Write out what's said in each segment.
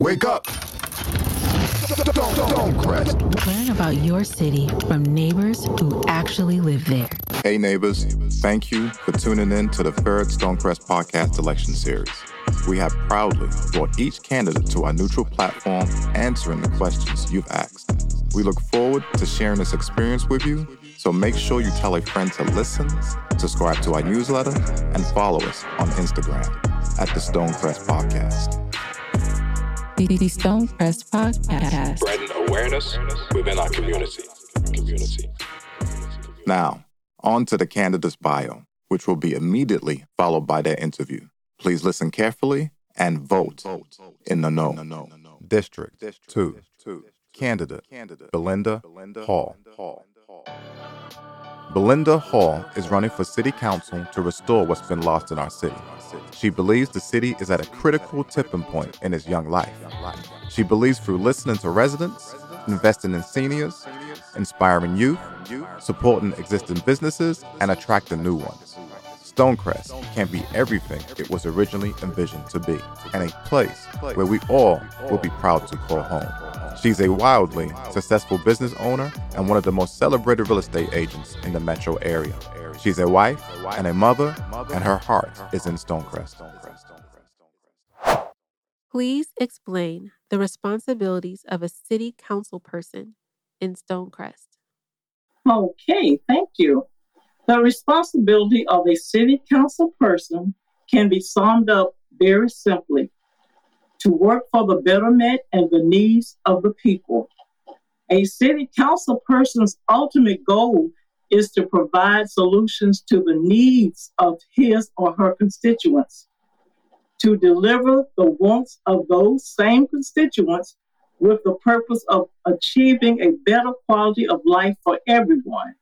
Wake up! Stonecrest. Learn about your city from neighbors who actually live there. Hey, neighbors. Thank you for tuning in to the third Stonecrest podcast election series. We have proudly brought each candidate to our neutral platform answering the questions you've asked. We look forward to sharing this experience with you, so make sure you tell a friend to listen, subscribe to our newsletter, and follow us on Instagram at the Stonecrest Podcast. The, the Stonecrest Podcast. Spreading awareness within our community. Community. Now, on to the candidate's bio, which will be immediately followed by their interview. Please listen carefully and vote in the no. District 2. Candidate Belinda Hull. Belinda Hull is running for city council to restore what's been lost in our city. She believes the city is at a critical tipping point in its young life. She believes through listening to residents, investing in seniors, inspiring youth, supporting existing businesses, and attracting new ones. Stonecrest can be everything it was originally envisioned to be, and a place where we all will be proud to call home. She's a wildly successful business owner and one of the most celebrated real estate agents in the metro area. She's a wife and a mother, and her heart is in Stonecrest. Please explain the responsibilities of a city council person in Stonecrest. Okay, thank you. The responsibility of a city council person can be summed up very simply to work for the betterment and the needs of the people. A city council person's ultimate goal is to provide solutions to the needs of his or her constituents, to deliver the wants of those same constituents with the purpose of achieving a better quality of life for everyone.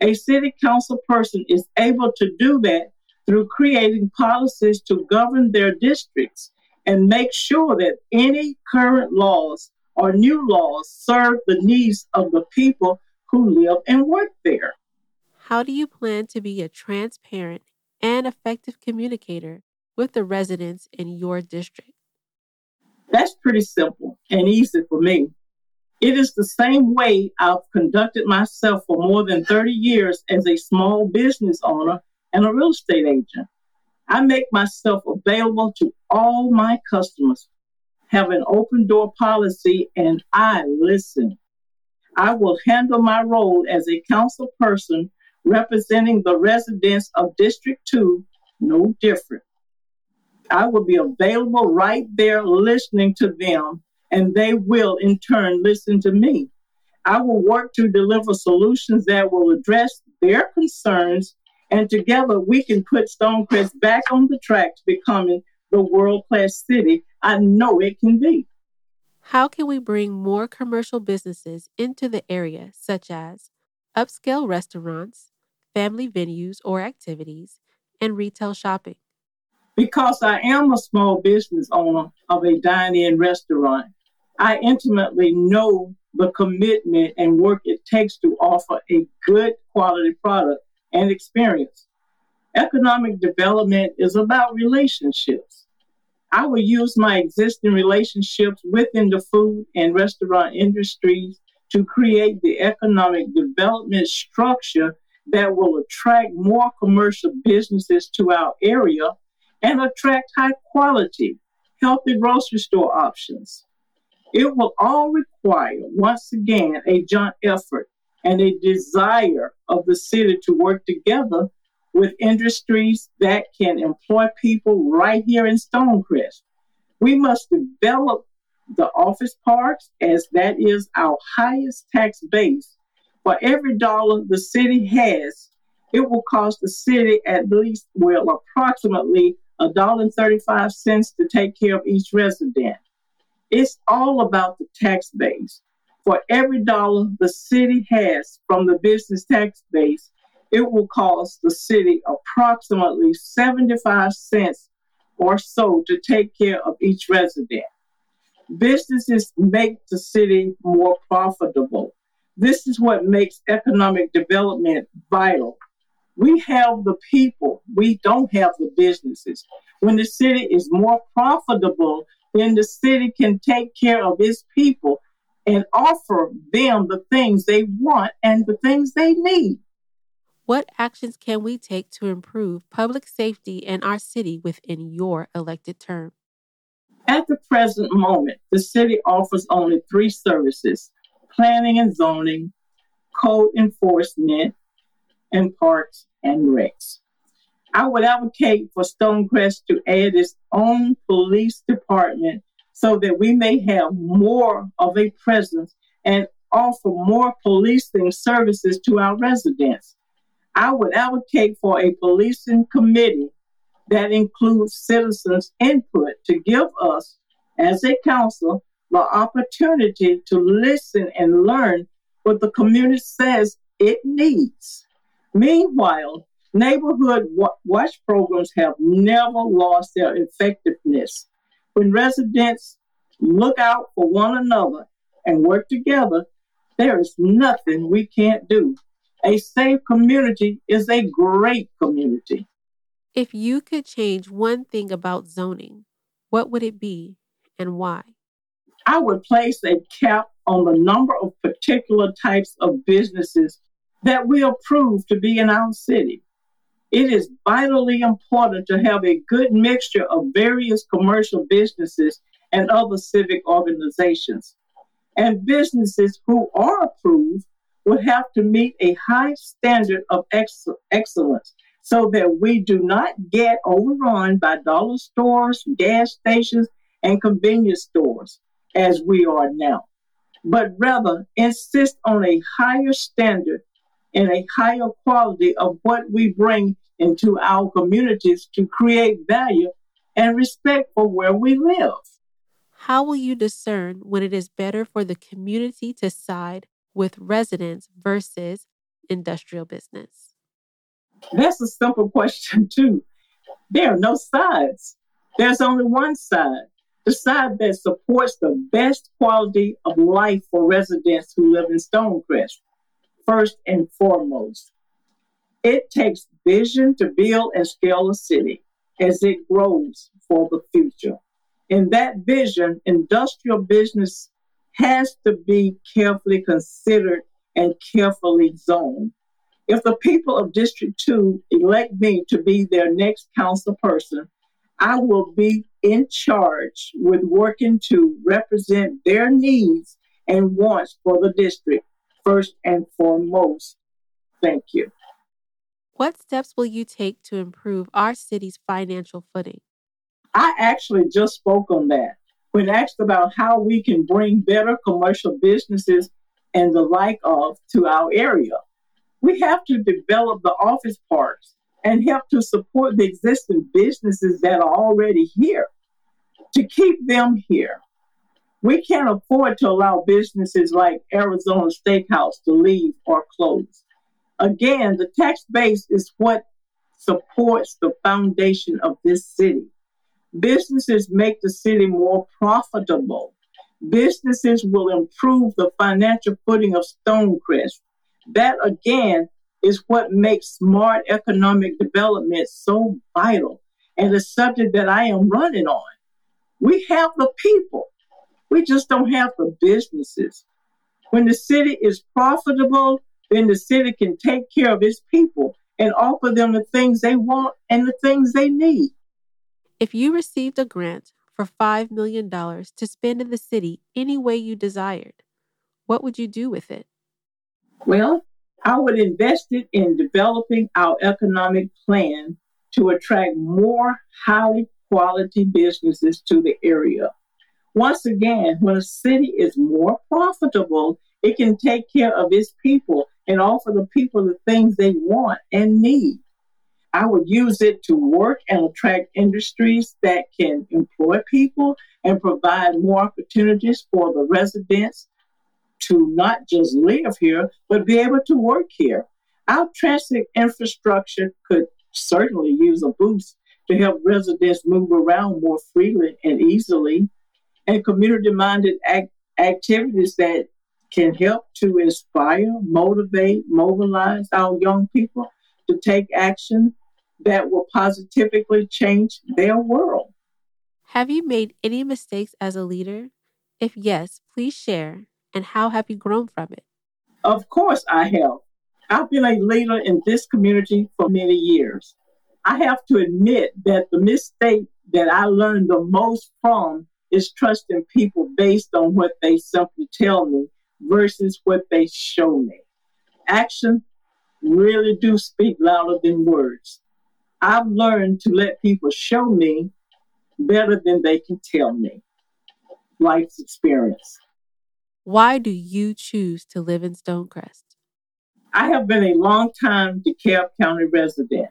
A city council person is able to do that through creating policies to govern their districts and make sure that any current laws or new laws serve the needs of the people who live and work there. How do you plan to be a transparent and effective communicator with the residents in your district? That's pretty simple and easy for me. It is the same way I've conducted myself for more than 30 years as a small business owner and a real estate agent. I make myself available to all my customers, have an open door policy, and I listen. I will handle my role as a council person representing the residents of District 2 no different. I will be available right there listening to them, and they will in turn listen to me. I will work to deliver solutions that will address their concerns and together we can put Stonecrest back on the track to becoming the world class city I know it can be. How can we bring more commercial businesses into the area, such as upscale restaurants, family venues or activities, and retail shopping? Because I am a small business owner of a dine in restaurant, I intimately know the commitment and work it takes to offer a good quality product and experience. Economic development is about relationships. I will use my existing relationships within the food and restaurant industries to create the economic development structure that will attract more commercial businesses to our area and attract high quality, healthy grocery store options. It will all require, once again, a joint effort and a desire of the city to work together with industries that can employ people right here in Stonecrest. We must develop the office parks as that is our highest tax base. For every dollar the city has, it will cost the city at least, well, approximately a dollar and 35 cents to take care of each resident. It's all about the tax base for every dollar the city has from the business tax base, it will cost the city approximately 75 cents or so to take care of each resident. Businesses make the city more profitable. This is what makes economic development vital. We have the people, we don't have the businesses. When the city is more profitable, then the city can take care of its people and offer them the things they want and the things they need. What actions can we take to improve public safety in our city within your elected term? At the present moment, the city offers only three services planning and zoning, code enforcement, and parks and recs. I would advocate for Stonecrest to add its own police department so that we may have more of a presence and offer more policing services to our residents. I would advocate for a policing committee that includes citizens' input to give us, as a council, the opportunity to listen and learn what the community says it needs. Meanwhile, neighborhood watch programs have never lost their effectiveness. When residents look out for one another and work together, there is nothing we can't do. A safe community is a great community. If you could change one thing about zoning, what would it be and why? I would place a cap on the number of particular types of businesses that we approve to be in our city. It is vitally important to have a good mixture of various commercial businesses and other civic organizations. And businesses who are approved would have to meet a high standard of ex- excellence so that we do not get overrun by dollar stores, gas stations, and convenience stores as we are now, but rather insist on a higher standard and a higher quality of what we bring into our communities to create value and respect for where we live. How will you discern when it is better for the community to side with residents versus industrial business? That's a simple question, too. There are no sides. There's only one side the side that supports the best quality of life for residents who live in Stonecrest, first and foremost. It takes vision to build and scale a city as it grows for the future. In that vision, industrial business has to be carefully considered and carefully zoned. If the people of District 2 elect me to be their next council person, I will be in charge with working to represent their needs and wants for the district first and foremost. Thank you. What steps will you take to improve our city's financial footing? I actually just spoke on that when asked about how we can bring better commercial businesses and the like of to our area. We have to develop the office parks and help to support the existing businesses that are already here to keep them here. We can't afford to allow businesses like Arizona Steakhouse to leave or close. Again, the tax base is what supports the foundation of this city. Businesses make the city more profitable. Businesses will improve the financial footing of Stonecrest that again is what makes smart economic development so vital and a subject that I am running on. We have the people, we just don't have the businesses. When the city is profitable, then the city can take care of its people and offer them the things they want and the things they need. If you received a grant for $5 million to spend in the city any way you desired, what would you do with it? Well, I would invest it in developing our economic plan to attract more highly quality businesses to the area. Once again, when a city is more profitable, it can take care of its people and offer the people the things they want and need. I would use it to work and attract industries that can employ people and provide more opportunities for the residents to not just live here, but be able to work here. Our transit infrastructure could certainly use a boost to help residents move around more freely and easily, and community minded act- activities that can help to inspire, motivate, mobilize our young people to take action that will positively change their world. Have you made any mistakes as a leader? If yes, please share. And how have you grown from it? Of course, I have. I've been a leader in this community for many years. I have to admit that the mistake that I learned the most from is trusting people based on what they simply tell me versus what they show me. Action really do speak louder than words. I've learned to let people show me better than they can tell me. Life's experience. Why do you choose to live in Stonecrest? I have been a long time DeKalb County resident.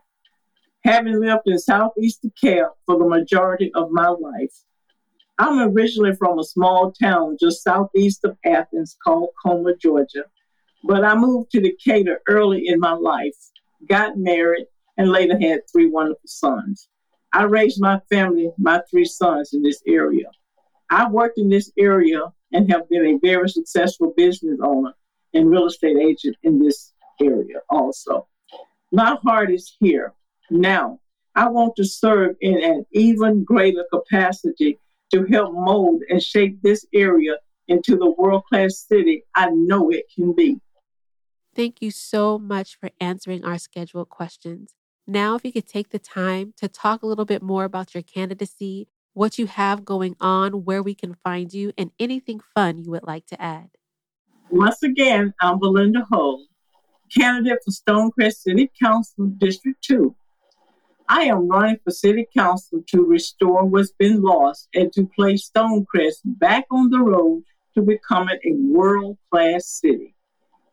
Having lived in southeast DeKalb for the majority of my life, I'm originally from a small town just southeast of Athens called Comer, Georgia. But I moved to Decatur early in my life, got married, and later had three wonderful sons. I raised my family, my three sons, in this area. I've worked in this area and have been a very successful business owner and real estate agent in this area also. My heart is here. Now, I want to serve in an even greater capacity to help mold and shape this area into the world class city I know it can be. Thank you so much for answering our scheduled questions. Now, if you could take the time to talk a little bit more about your candidacy, what you have going on, where we can find you, and anything fun you would like to add. Once again, I'm Belinda Hull, candidate for Stonecrest City Council District 2. I am running for City Council to restore what's been lost and to place Stonecrest back on the road to becoming a world class city.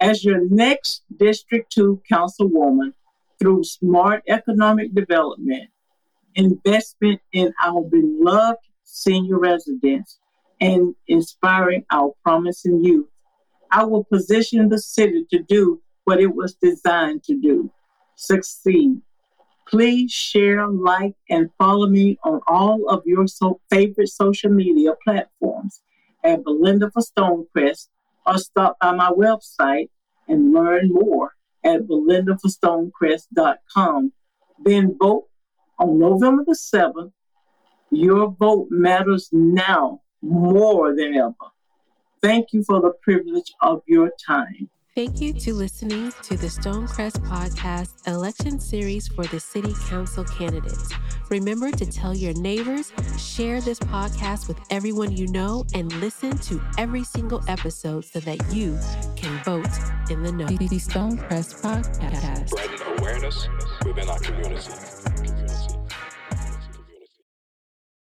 As your next District 2 Councilwoman, through smart economic development, investment in our beloved senior residents, and inspiring our promising youth, I will position the city to do what it was designed to do succeed Please share, like, and follow me on all of your so favorite social media platforms at Belinda for Stonecrest or stop by my website and learn more at belindaforstonecrest.com. Then vote on November the 7th. Your vote matters now more than ever. Thank you for the privilege of your time. Thank you to listening to the Stonecrest Podcast election series for the City Council candidates. Remember to tell your neighbors, share this podcast with everyone you know, and listen to every single episode so that you can vote in the know. The Stonecrest Podcast. Spreading awareness within our community.